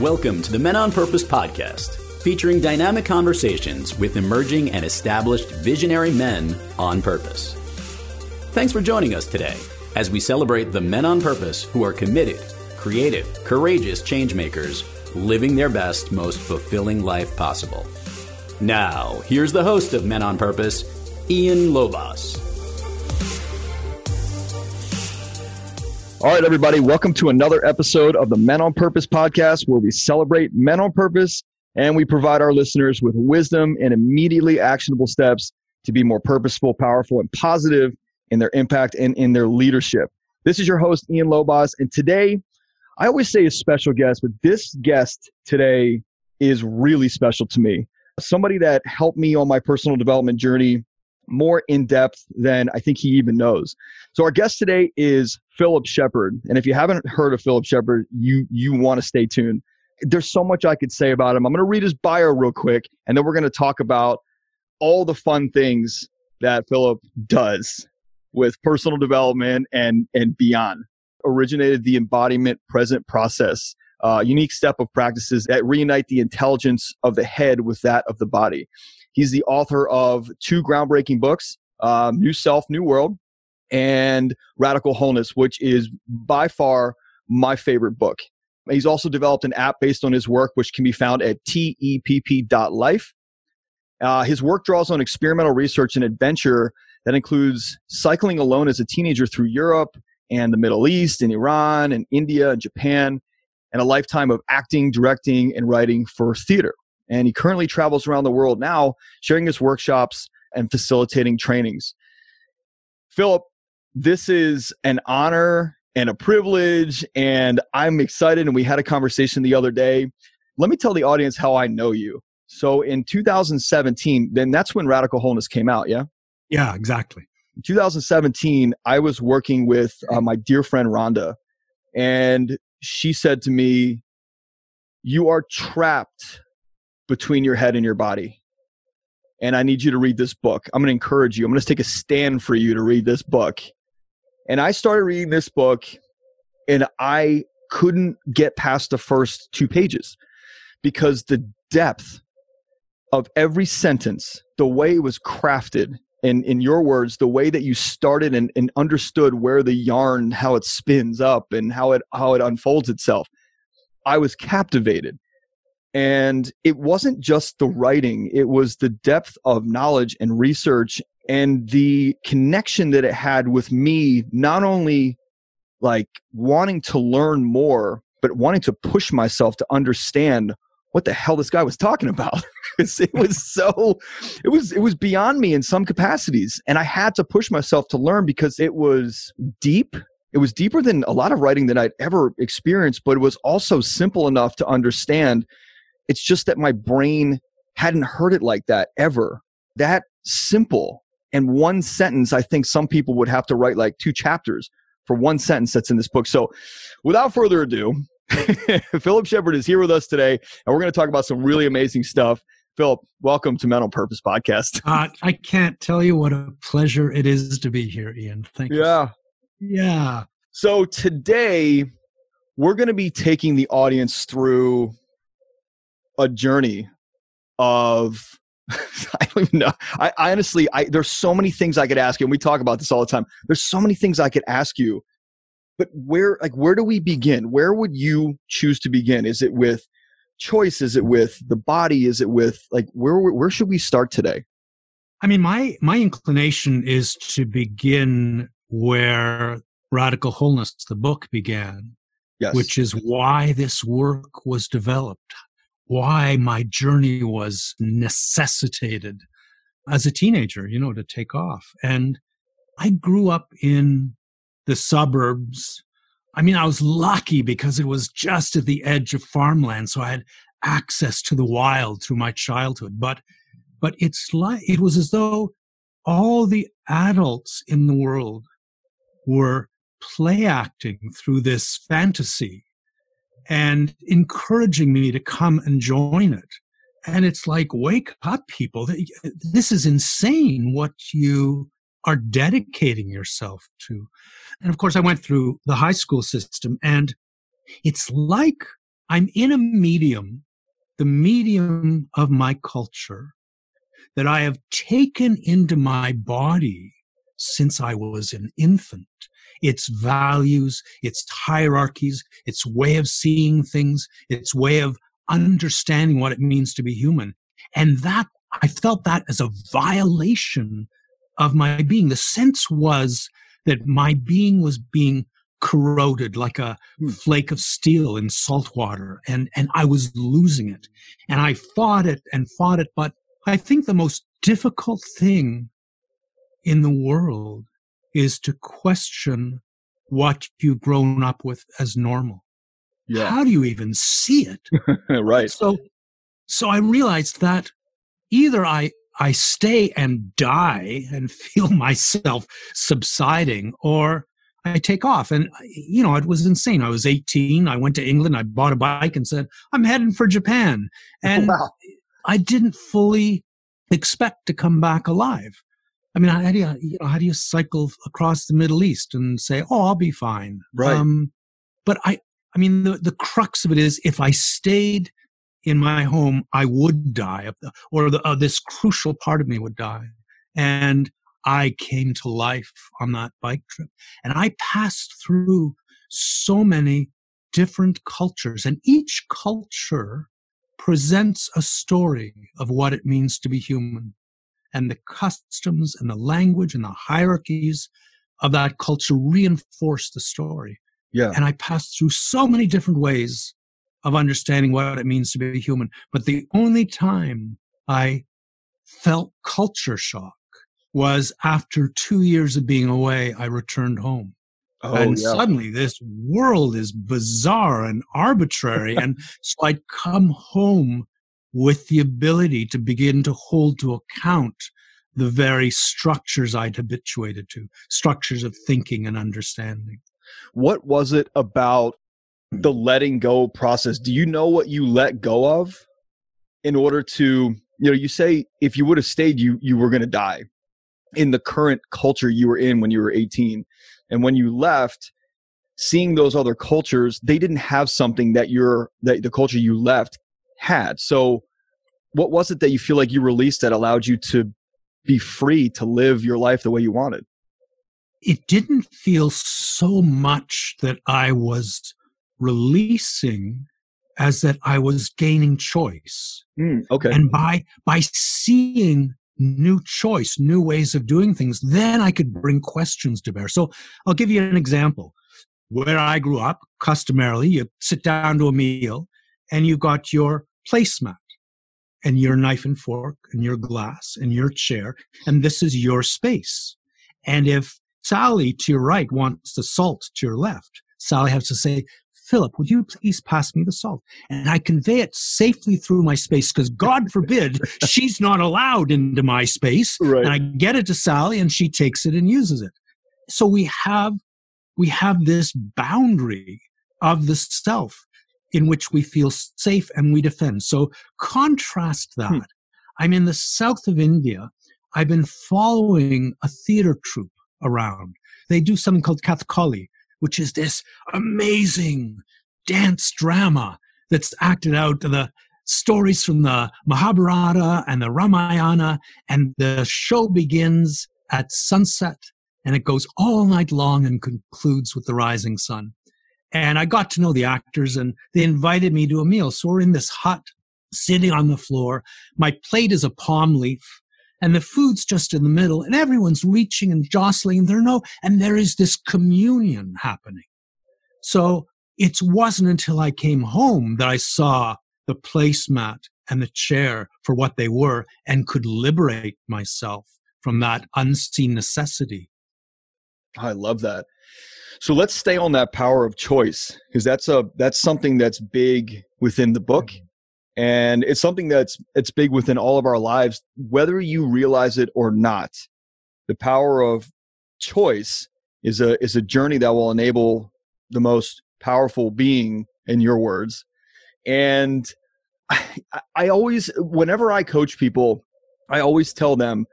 Welcome to the Men on Purpose podcast, featuring dynamic conversations with emerging and established visionary men on purpose. Thanks for joining us today as we celebrate the men on purpose who are committed, creative, courageous changemakers living their best, most fulfilling life possible. Now, here's the host of Men on Purpose, Ian Lobas. All right, everybody, welcome to another episode of the Men on Purpose podcast where we celebrate men on purpose and we provide our listeners with wisdom and immediately actionable steps to be more purposeful, powerful, and positive in their impact and in their leadership. This is your host, Ian Lobos, and today I always say a special guest, but this guest today is really special to me. Somebody that helped me on my personal development journey more in depth than I think he even knows. So our guest today is Philip Shepherd, and if you haven't heard of Philip Shepherd, you you want to stay tuned. There's so much I could say about him. I'm going to read his bio real quick, and then we're going to talk about all the fun things that Philip does with personal development and and beyond. Originated the embodiment present process, uh, unique step of practices that reunite the intelligence of the head with that of the body. He's the author of two groundbreaking books, um, New Self, New World, and Radical Wholeness, which is by far my favorite book. He's also developed an app based on his work, which can be found at tepp.life. Uh, his work draws on experimental research and adventure that includes cycling alone as a teenager through Europe and the Middle East and Iran and India and Japan, and a lifetime of acting, directing, and writing for theater. And he currently travels around the world now, sharing his workshops and facilitating trainings. Philip, this is an honor and a privilege, and I'm excited. And we had a conversation the other day. Let me tell the audience how I know you. So in 2017, then that's when Radical Wholeness came out, yeah? Yeah, exactly. In 2017, I was working with uh, my dear friend Rhonda, and she said to me, You are trapped between your head and your body. And I need you to read this book. I'm going to encourage you. I'm going to take a stand for you to read this book. And I started reading this book, and I couldn't get past the first two pages because the depth of every sentence, the way it was crafted, and in your words, the way that you started and, and understood where the yarn, how it spins up and how it how it unfolds itself, I was captivated. And it wasn't just the writing, it was the depth of knowledge and research and the connection that it had with me, not only like wanting to learn more, but wanting to push myself to understand what the hell this guy was talking about. it was so, it was, it was beyond me in some capacities. And I had to push myself to learn because it was deep. It was deeper than a lot of writing that I'd ever experienced, but it was also simple enough to understand it's just that my brain hadn't heard it like that ever. That simple. And one sentence, I think some people would have to write like two chapters for one sentence that's in this book. So without further ado, Philip Shepherd is here with us today, and we're going to talk about some really amazing stuff. Philip, welcome to Men on Purpose podcast. Uh, I can't tell you what a pleasure it is to be here, Ian. Thank you. Yeah. Yeah. So today, we're going to be taking the audience through a journey of I don't even know. I, I honestly, I, there's so many things I could ask you, and we talk about this all the time. There's so many things I could ask you, but where, like, where do we begin? Where would you choose to begin? Is it with choice? Is it with the body? Is it with like where? Where should we start today? I mean, my my inclination is to begin where Radical Wholeness, the book, began, yes. which is why this work was developed why my journey was necessitated as a teenager, you know, to take off. And I grew up in the suburbs. I mean, I was lucky because it was just at the edge of farmland, so I had access to the wild through my childhood. But, but it's like it was as though all the adults in the world were play acting through this fantasy and encouraging me to come and join it. And it's like, wake up, people. This is insane what you are dedicating yourself to. And of course, I went through the high school system, and it's like I'm in a medium, the medium of my culture that I have taken into my body since I was an infant. Its values, its hierarchies, its way of seeing things, its way of understanding what it means to be human. And that, I felt that as a violation of my being. The sense was that my being was being corroded like a hmm. flake of steel in salt water and, and I was losing it. And I fought it and fought it. But I think the most difficult thing in the world is to question what you've grown up with as normal. Yeah. How do you even see it? right. So, so I realized that either I, I stay and die and feel myself subsiding or I take off. And, you know, it was insane. I was 18. I went to England. I bought a bike and said, I'm heading for Japan. And wow. I didn't fully expect to come back alive. I mean, how do you, you know, how do you cycle across the Middle East and say, "Oh, I'll be fine"? Right. Um, but I, I mean, the the crux of it is, if I stayed in my home, I would die, or the, uh, this crucial part of me would die. And I came to life on that bike trip, and I passed through so many different cultures, and each culture presents a story of what it means to be human and the customs and the language and the hierarchies of that culture reinforce the story. Yeah. And I passed through so many different ways of understanding what it means to be human. But the only time I felt culture shock was after two years of being away, I returned home. Oh, and yeah. suddenly this world is bizarre and arbitrary. and so I'd come home with the ability to begin to hold to account the very structures I'd habituated to, structures of thinking and understanding. What was it about the letting go process? Do you know what you let go of in order to, you know, you say if you would have stayed, you you were going to die in the current culture you were in when you were 18. And when you left, seeing those other cultures, they didn't have something that your that the culture you left had. So, what was it that you feel like you released that allowed you to be free to live your life the way you wanted? It didn't feel so much that I was releasing as that I was gaining choice. Mm, okay. And by by seeing new choice, new ways of doing things, then I could bring questions to bear. So I'll give you an example. Where I grew up, customarily, you sit down to a meal and you got your placemat and your knife and fork and your glass and your chair, and this is your space. And if Sally to your right wants the salt to your left, Sally has to say, Philip, would you please pass me the salt? And I convey it safely through my space because God forbid she's not allowed into my space. Right. And I get it to Sally and she takes it and uses it. So we have, we have this boundary of the self in which we feel safe and we defend. So contrast hmm. that. Hmm. I'm in the south of India. I've been following a theater troupe around. They do something called Kathakali, which is this amazing dance drama that's acted out the stories from the Mahabharata and the Ramayana. And the show begins at sunset and it goes all night long and concludes with the rising sun. And I got to know the actors and they invited me to a meal. So we're in this hut sitting on the floor. My plate is a palm leaf and the food's just in the middle and everyone's reaching and jostling. There no, and there is this communion happening. So it wasn't until I came home that I saw the placemat and the chair for what they were and could liberate myself from that unseen necessity. I love that. So let's stay on that power of choice because that's a that's something that's big within the book mm-hmm. and it's something that's it's big within all of our lives whether you realize it or not. The power of choice is a is a journey that will enable the most powerful being in your words. And I, I always whenever I coach people, I always tell them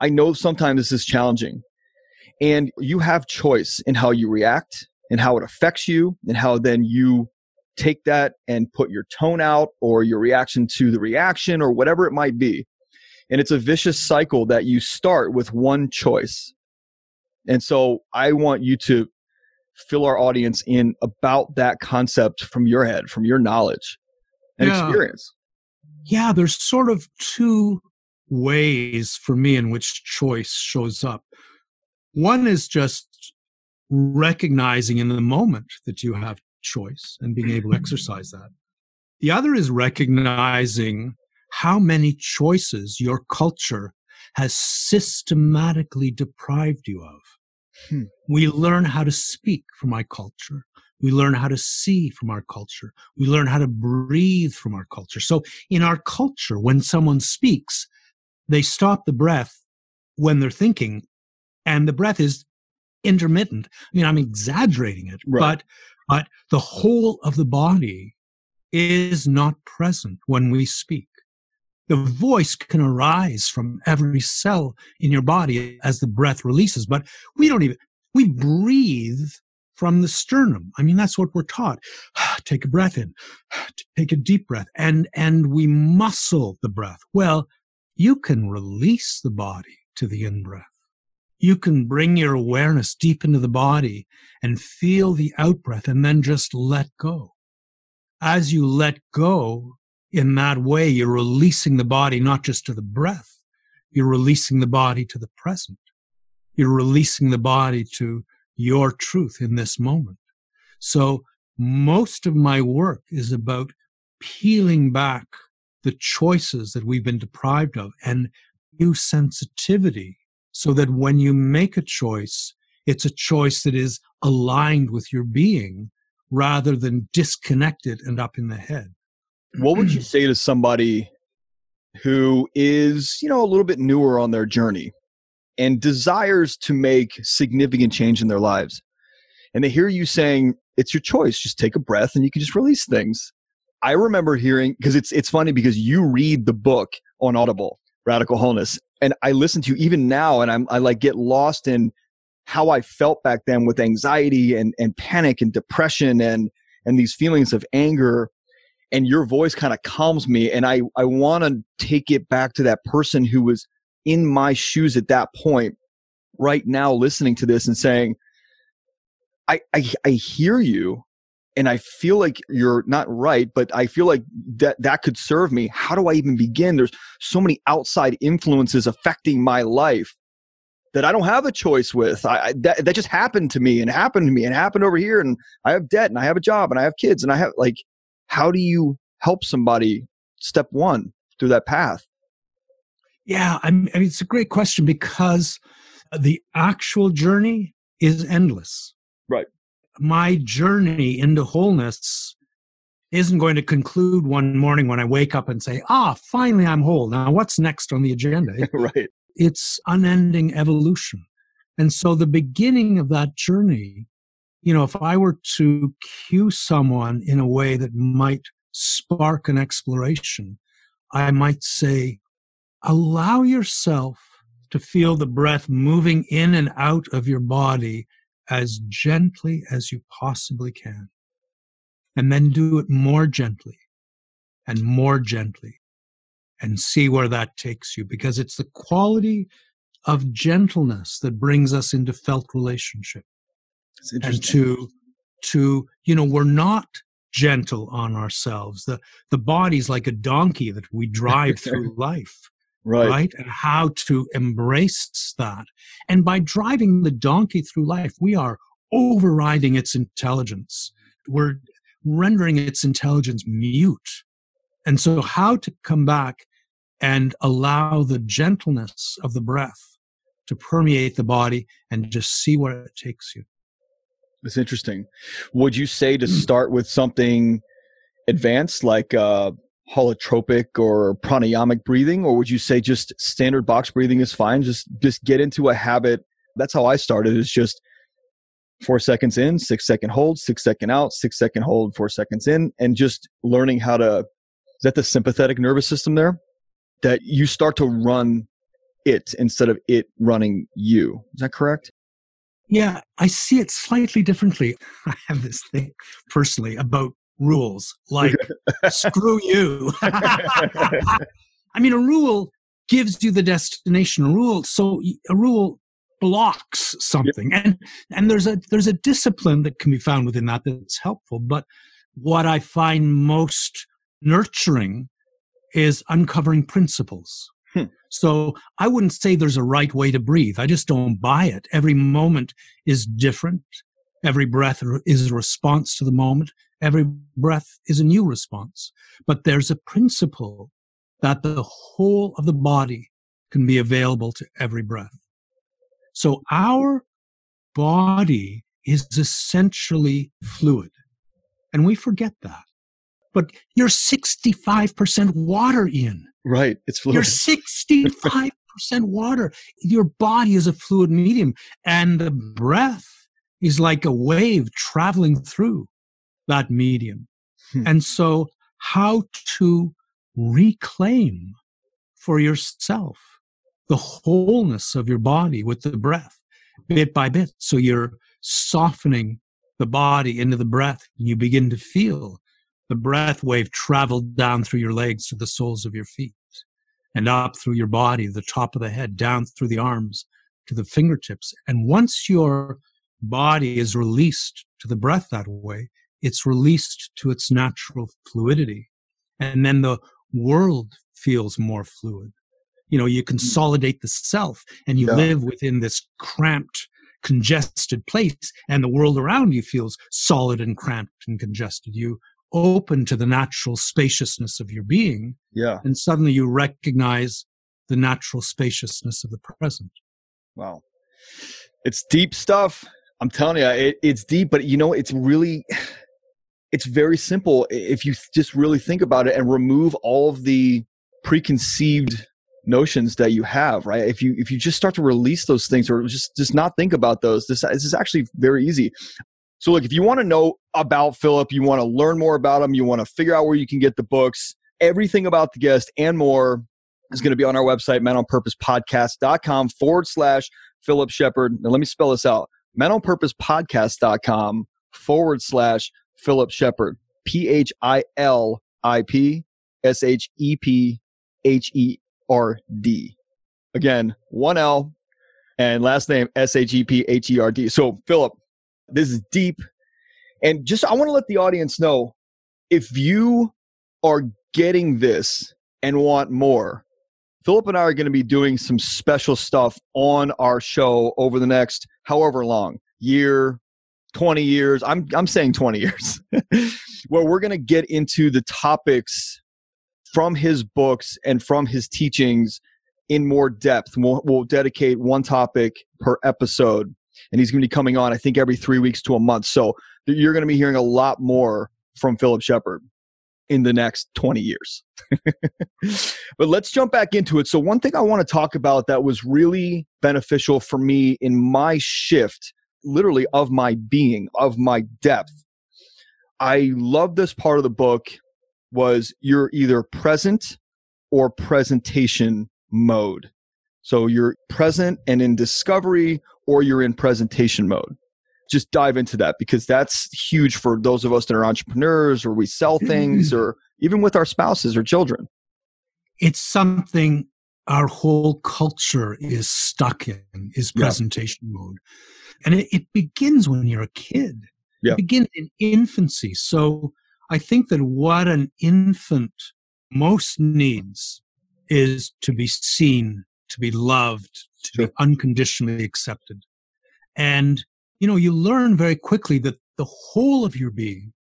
I know sometimes this is challenging and you have choice in how you react and how it affects you and how then you take that and put your tone out or your reaction to the reaction or whatever it might be. And it's a vicious cycle that you start with one choice. And so I want you to fill our audience in about that concept from your head, from your knowledge and yeah. experience. Yeah, there's sort of two ways for me in which choice shows up. One is just recognizing in the moment that you have choice and being able to exercise that. The other is recognizing how many choices your culture has systematically deprived you of. Hmm. We learn how to speak from our culture. We learn how to see from our culture. We learn how to breathe from our culture. So in our culture, when someone speaks, they stop the breath when they're thinking and the breath is intermittent. I mean, I'm exaggerating it, right. but, but the whole of the body is not present when we speak. The voice can arise from every cell in your body as the breath releases, but we don't even, we breathe from the sternum. I mean, that's what we're taught. take a breath in, take a deep breath, and, and we muscle the breath. Well, you can release the body to the in breath. You can bring your awareness deep into the body and feel the out breath and then just let go. As you let go in that way, you're releasing the body not just to the breath, you're releasing the body to the present. You're releasing the body to your truth in this moment. So most of my work is about peeling back the choices that we've been deprived of and new sensitivity so that when you make a choice, it's a choice that is aligned with your being rather than disconnected and up in the head. What would you say to somebody who is, you know, a little bit newer on their journey and desires to make significant change in their lives? And they hear you saying, it's your choice, just take a breath and you can just release things. I remember hearing because it's it's funny because you read the book on Audible, Radical Wholeness, and I listen to you even now, and I'm I like get lost in how I felt back then with anxiety and and panic and depression and and these feelings of anger and your voice kind of calms me and I I want to take it back to that person who was in my shoes at that point right now listening to this and saying I I, I hear you and I feel like you're not right, but I feel like that that could serve me. How do I even begin? There's so many outside influences affecting my life that I don't have a choice with. I, I that that just happened to me and happened to me and happened over here, and I have debt and I have a job and I have kids and I have like, how do you help somebody? Step one through that path. Yeah, I mean, it's a great question because the actual journey is endless. Right my journey into wholeness isn't going to conclude one morning when I wake up and say, ah, finally I'm whole. Now what's next on the agenda? right. It's unending evolution. And so the beginning of that journey, you know, if I were to cue someone in a way that might spark an exploration, I might say, allow yourself to feel the breath moving in and out of your body as gently as you possibly can. And then do it more gently and more gently and see where that takes you because it's the quality of gentleness that brings us into felt relationship. And to, to, you know, we're not gentle on ourselves. The, the body's like a donkey that we drive through life right. right? And how to embrace that. And by driving the donkey through life, we are overriding its intelligence. We're rendering its intelligence mute. And so, how to come back and allow the gentleness of the breath to permeate the body and just see where it takes you. It's interesting. Would you say to start with something advanced like uh, holotropic or pranayamic breathing or would you say just standard box breathing is fine? Just just get into a habit. That's how i started is just four seconds in six second hold six second out six second hold four seconds in and just learning how to is that the sympathetic nervous system there? That you start to run it instead of it running you. Is that correct? Yeah i see it slightly differently. I have this thing personally about rules like screw you. I mean, a rule gives you the destination. A rule, so a rule blocks something, yep. and and there's a there's a discipline that can be found within that that's helpful. But what I find most nurturing is uncovering principles. Hmm. So I wouldn't say there's a right way to breathe. I just don't buy it. Every moment is different. Every breath is a response to the moment. Every breath is a new response. But there's a principle that the whole of the body can be available to every breath. So our body is essentially fluid. And we forget that. But you're 65% water, Ian. Right. It's fluid. You're 65% water. Your body is a fluid medium. And the breath is like a wave traveling through that medium. Hmm. And so, how to reclaim for yourself the wholeness of your body with the breath, bit by bit. So, you're softening the body into the breath, and you begin to feel the breath wave travel down through your legs to the soles of your feet and up through your body, the top of the head, down through the arms to the fingertips. And once your body is released to the breath that way, it's released to its natural fluidity. And then the world feels more fluid. You know, you consolidate the self and you yeah. live within this cramped, congested place, and the world around you feels solid and cramped and congested. You open to the natural spaciousness of your being. Yeah. And suddenly you recognize the natural spaciousness of the present. Wow. It's deep stuff. I'm telling you, it, it's deep, but you know, it's really, it's very simple if you just really think about it and remove all of the preconceived notions that you have right? If you if you just start to release those things or just just not think about those this, this is actually very easy. So, look, if you want to know about Philip, you want to learn more about him, you want to figure out where you can get the books, everything about the guest and more is going to be on our website, menonpurposepodcast.com forward slash Philip Shepherd. Now, let me spell this out menonpurposepodcast.com forward slash Philip Shepherd. P H I L I P S H E P H E R D. Again, one L and last name S H E P H E R D. So, Philip, this is deep. And just, I want to let the audience know if you are getting this and want more, Philip and I are going to be doing some special stuff on our show over the next however long year, 20 years. I'm, I'm saying 20 years, where we're going to get into the topics from his books and from his teachings in more depth. We'll, we'll dedicate one topic per episode and he's going to be coming on, I think, every three weeks to a month. So you're going to be hearing a lot more from Philip Shepherd in the next 20 years. but let's jump back into it. So, one thing I want to talk about that was really beneficial for me in my shift, literally, of my being, of my depth. I love this part of the book was you're either present or presentation mode. So you're present and in discovery or you're in presentation mode. Just dive into that because that's huge for those of us that are entrepreneurs or we sell mm-hmm. things or even with our spouses or children. It's something our whole culture is stuck in is presentation yeah. mode. And it, it, begins when you're a kid. Yeah. It begins in infancy. So I think that what an infant most needs is to be seen, to be loved, to sure. be unconditionally accepted. And, you know, you learn very quickly that the whole of your being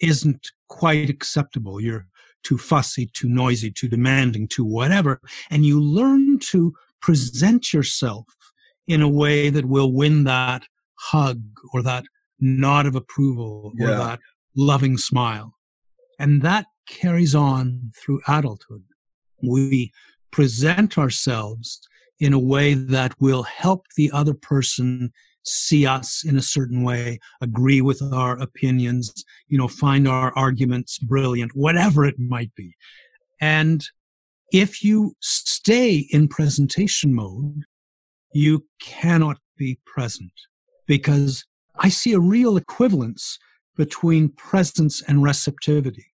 isn't quite acceptable. You're too fussy, too noisy, too demanding, too whatever. And you learn to present yourself in a way that will win that hug or that nod of approval yeah. or that loving smile. And that carries on through adulthood. We present ourselves in a way that will help the other person see us in a certain way, agree with our opinions, you know, find our arguments brilliant, whatever it might be. And if you stay in presentation mode, you cannot be present because I see a real equivalence between presence and receptivity.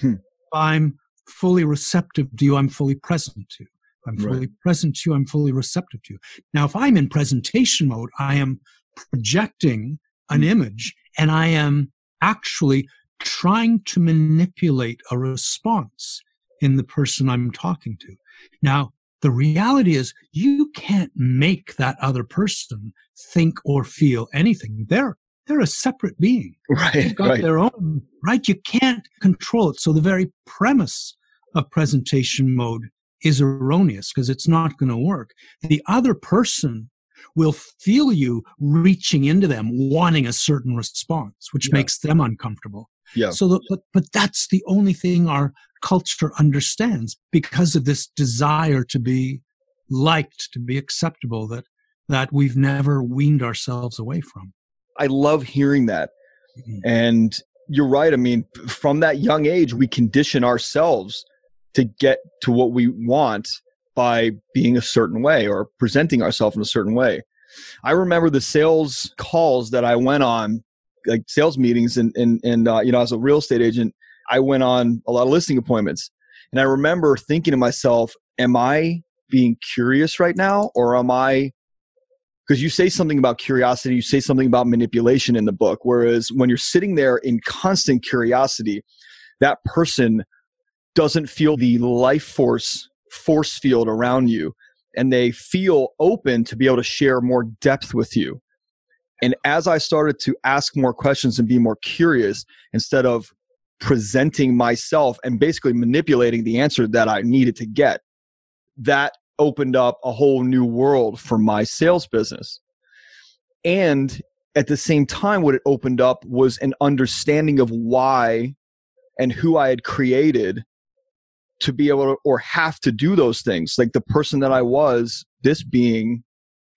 Hmm. I'm fully receptive to you, I'm fully present to. I'm fully Right. present to you, I'm fully receptive to you. Now, if I'm in presentation mode, I am projecting an mm. image and I am actually trying to manipulate a response in the person I'm talking to. Now, the reality is you can't make that other person think or feel anything. They're they're a separate being. Right. They've got Right. their own, right? You can't control it. So the very premise of presentation mode is erroneous because it's not going to work. The other person will feel you reaching into them, wanting a certain response, which Yeah. makes them uncomfortable. Yeah. So, the, but, but that's the only thing our culture understands because of this desire to be liked, to be acceptable that, that we've never weaned ourselves away from. I love hearing that. Mhm. And you're right. I mean, from that young age, we condition ourselves to get to what we want by being a certain way or presenting ourselves in a certain way. I remember the sales calls that I went on, like sales meetings, and and and uh, you know, as a real estate agent, I went on a lot of listing appointments, and I remember thinking to myself, "Am I being curious right now, or am I because you say something about curiosity, you say something about manipulation in the book. Whereas when you're sitting there in constant curiosity, that person doesn't feel the life force force field around you and they feel open to be able to share more depth with you. And as I started to ask more questions and be more curious instead of presenting myself and basically manipulating the answer that I needed to get, that opened up a whole new world for my sales business. And at the same time, what it opened up was an understanding of why and who I had created to be able to or have to do those things. Like the person that I was, this being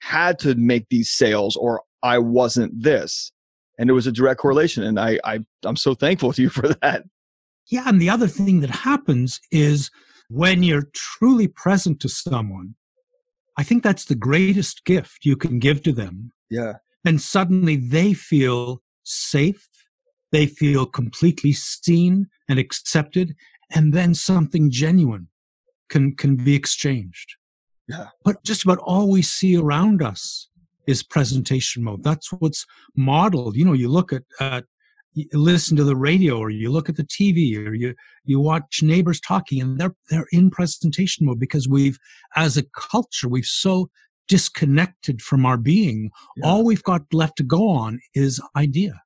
had to make these sales or I wasn't this. And there was a direct correlation. And I, I I'm so thankful to you for that. Yeah, and the other thing that happens is when you're truly present to someone, I think that's the greatest gift you can give to them. Yeah. And suddenly they feel safe, they feel completely seen and accepted, and then something genuine can can be exchanged. Yeah. But just about all we see around us is presentation mode. That's what's modeled. You know, you look at, at you listen to the radio or you look at the TV or you, you watch neighbors talking and they're, they're in presentation mode because we've, as a culture, we've so disconnected from our being. Yeah. All we've got left to go on is idea.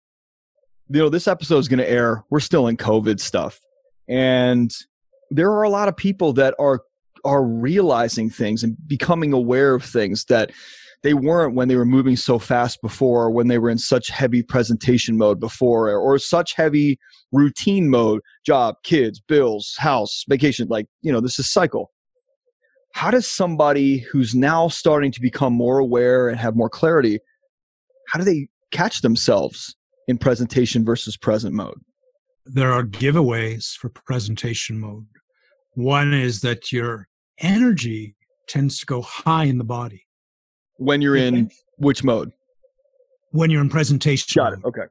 you know, this episode is going to air. We're still in COVID stuff, and there are a lot of people that are are realizing things and becoming aware of things that they weren't when they were moving so fast before, or when they were in such heavy presentation mode before, or, or such heavy routine mode, job, kids, bills, house, vacation. Like you know, this is cycle. How does somebody who's now starting to become more aware and have more clarity, how do they catch themselves in presentation versus present mode. There are giveaways for presentation mode. One is that your energy tends to go high in the body When you're in which mode? when you're in presentation. Got it. Okay.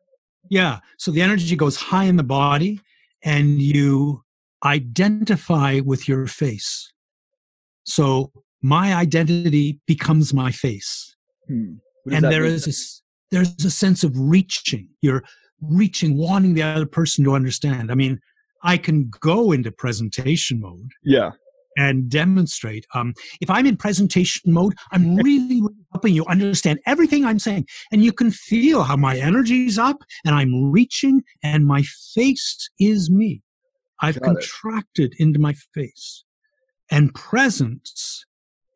Yeah. So the energy goes high in the body and you identify with your face. So my identity becomes my face. Hmm. And there mean? is a, there's a sense of reaching. You're reaching, wanting the other person to understand. I mean, I can go into presentation mode yeah. and demonstrate. Um, if I'm in presentation mode, I'm really, helping you understand everything I'm saying. And you can feel how my energy's up and I'm reaching and my face is me. I've Got it. contracted into my face. And presence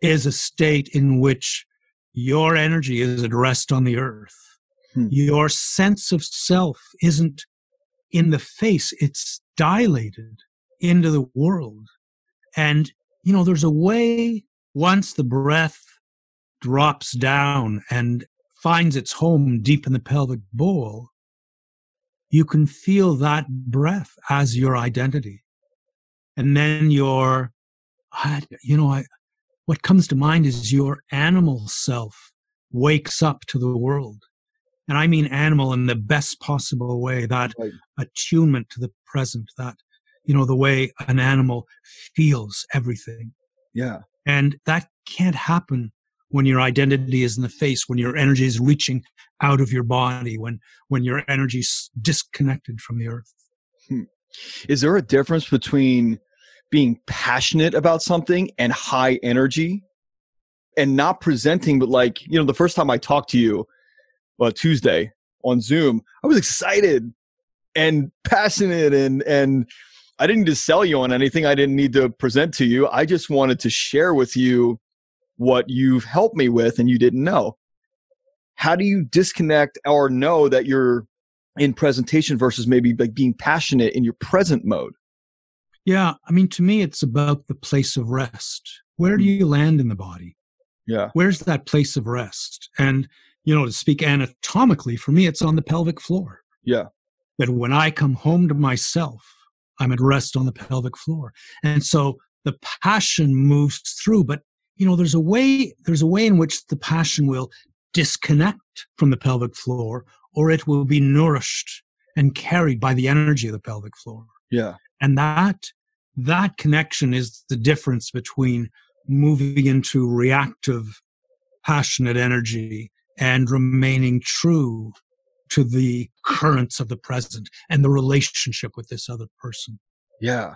is a state in which your energy is at rest on the earth. Hmm. Your sense of self isn't in the face, it's dilated into the world. And, you know, there's a way once the breath drops down and finds its home deep in the pelvic bowl, you can feel that breath as your identity. And then your, you know, I, what comes to mind is your animal self wakes up to the world. And I mean animal in the best possible way, that right. attunement to the present, that, you know, the way an animal feels everything. Yeah. And that can't happen when your identity is in the face, when your energy is reaching out of your body, when, when your energy is disconnected from the earth. Hmm. Is there a difference between being passionate about something and high energy and not presenting, but like, you know, the first time I talked to you, uh, Tuesday on Zoom, I was excited and passionate and, and I didn't just sell you on anything. I didn't need to present to you. I just wanted to share with you what you've helped me with and you didn't know. How do you disconnect or know that you're in presentation versus maybe like being passionate in your present mode? Yeah, I mean, to me, it's about the place of rest. Where do mm. you land in the body? Yeah. Where's that place of rest? And, you know, to speak anatomically, for me, it's on the pelvic floor. Yeah. That when I come home to myself, I'm at rest on the pelvic floor. And so the passion moves through, but you know, there's a way, there's a way in which the passion will disconnect from the pelvic floor or it will be nourished and carried by the energy of the pelvic floor. Yeah. And that, that connection is the difference between moving into reactive, passionate energy and remaining true to the currents of the present and the relationship with this other person. Yeah.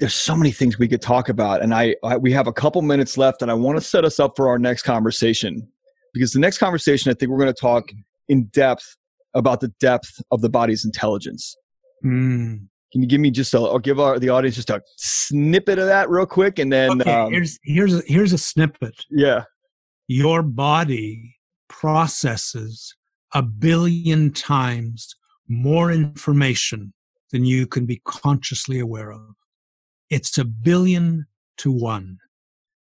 There's so many things we could talk about, and I, I we have a couple minutes left, and I want to set us up for our next conversation because the next conversation I think we're going to talk in depth about the depth of the body's intelligence. Mm. Can you give me just a, or give our the audience just a snippet of that real quick, and then okay, um, here's here's here's a snippet. Yeah, your body processes a billion times more information than you can be consciously aware of. It's a billion to one,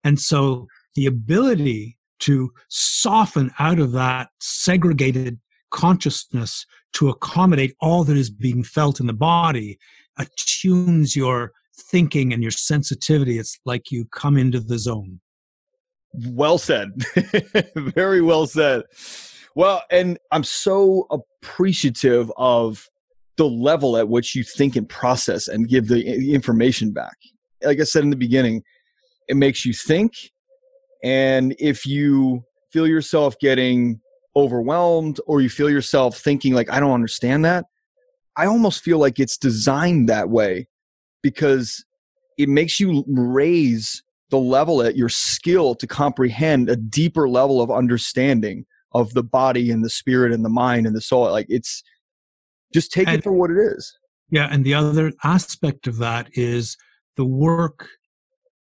and so the ability to soften out of that segregated consciousness to accommodate all that is being felt in the body attunes your thinking and your sensitivity. It's like you come into the zone. Well said. Very well said. Well, and I'm so appreciative of the level at which you think and process and give the information back. Like I said in the beginning, it makes you think. And if you feel yourself getting overwhelmed or you feel yourself thinking like i don't understand that i almost feel like it's designed that way because it makes you raise the level at your skill to comprehend a deeper level of understanding of the body and the spirit and the mind and the soul like it's just take and, it for what it is yeah and the other aspect of that is the work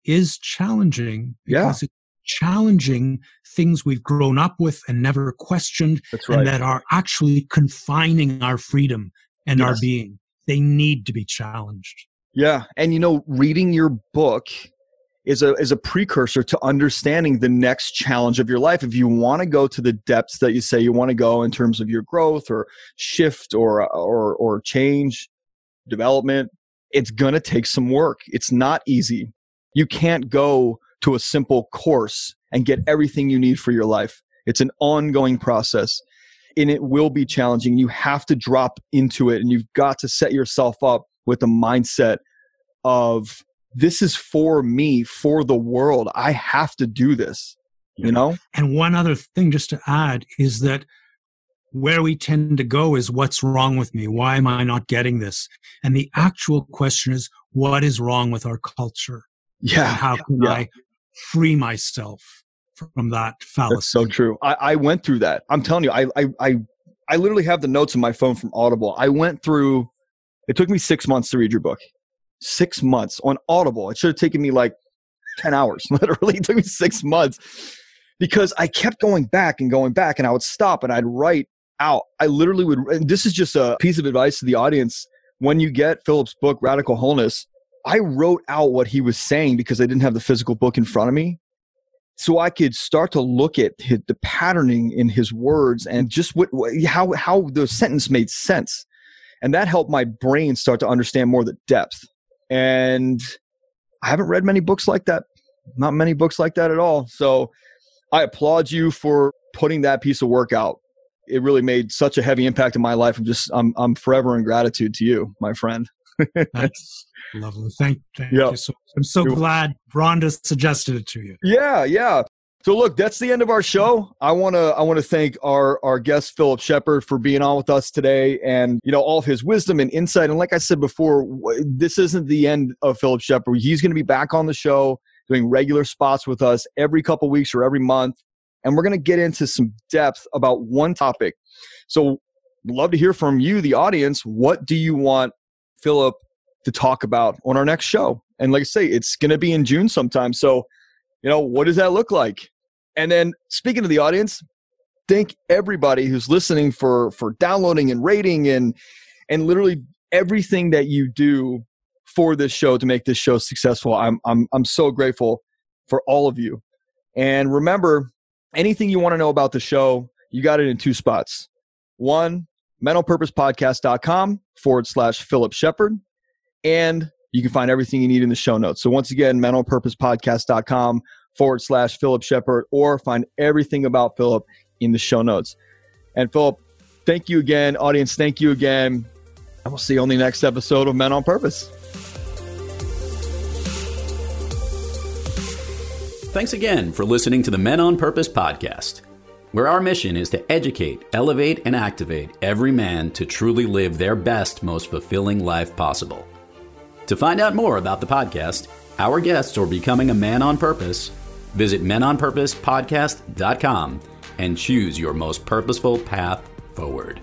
is challenging because yeah. it challenging things we've grown up with and never questioned right. and that are actually confining our freedom and yes. our being. They need to be challenged. Yeah. And you know, reading your book is a is a precursor to understanding the next challenge of your life. If you want to go to the depths that you say you want to go in terms of your growth or shift or or or change, development, it's going to take some work. It's not easy. You can't go to a simple course and get everything you need for your life. It's an ongoing process and it will be challenging. You have to drop into it and you've got to set yourself up with a mindset of this is for me, for the world. I have to do this, you know? And one other thing just to add is that where we tend to go is what's wrong with me? Why am I not getting this? And the actual question is what is wrong with our culture? Yeah. And how can yeah. I free myself from that fallacy. That's so true. I, I went through that. I'm telling you, I, I, I, I literally have the notes in my phone from Audible. I went through, it took me six months to read your book. Six months on Audible. It should have taken me like 10 hours. Literally, it took me six months because I kept going back and going back and I would stop and I'd write out. I literally would, this is just a piece of advice to the audience. When you get Philip's book, Radical Wholeness, I wrote out what he was saying because I didn't have the physical book in front of me. So I could start to look at his, the patterning in his words and just what, how, how the sentence made sense. And that helped my brain start to understand more the depth. And I haven't read many books like that. Not many books like that at all. So I applaud you for putting that piece of work out. it really made such a heavy impact in my life. I'm just I'm I'm forever in gratitude to you, my friend. That's lovely. Thank, thank yep. you. So, I'm so glad Rhonda suggested it to you. Yeah, yeah. So look, that's the end of our show. I want to I want to thank our our guest Philip Shepherd for being on with us today and you know all of his wisdom and insight and like I said before, this isn't the end of Philip Shepherd. He's going to be back on the show doing regular spots with us every couple weeks or every month and we're going to get into some depth about one topic. So, love to hear from you the audience. What do you want Philip to talk about on our next show? And like I say, it's going to be in June sometime. So, you know, what does that look like? And then speaking to the audience, thank everybody who's listening for for downloading and rating and and literally everything that you do for this show to make this show successful. I'm I'm I'm so grateful for all of you. And remember, anything you want to know about the show, you got it in two spots. One, menonpurposepodcast.com forward slash Philip Shepherd. And you can find everything you need in the show notes. So once again, menonpurposepodcast.com forward slash Philip Shepherd, or find everything about Philip in the show notes. And Philip, thank you again. Audience, thank you again. And we'll see you on the next episode of Men on Purpose. Thanks again for listening to the Men on Purpose podcast, where our mission is to educate, elevate, and activate every man to truly live their best, most fulfilling life possible. To find out more about the podcast, our guests, or becoming a man on purpose, visit menonpurposepodcast.com and choose your most purposeful path forward.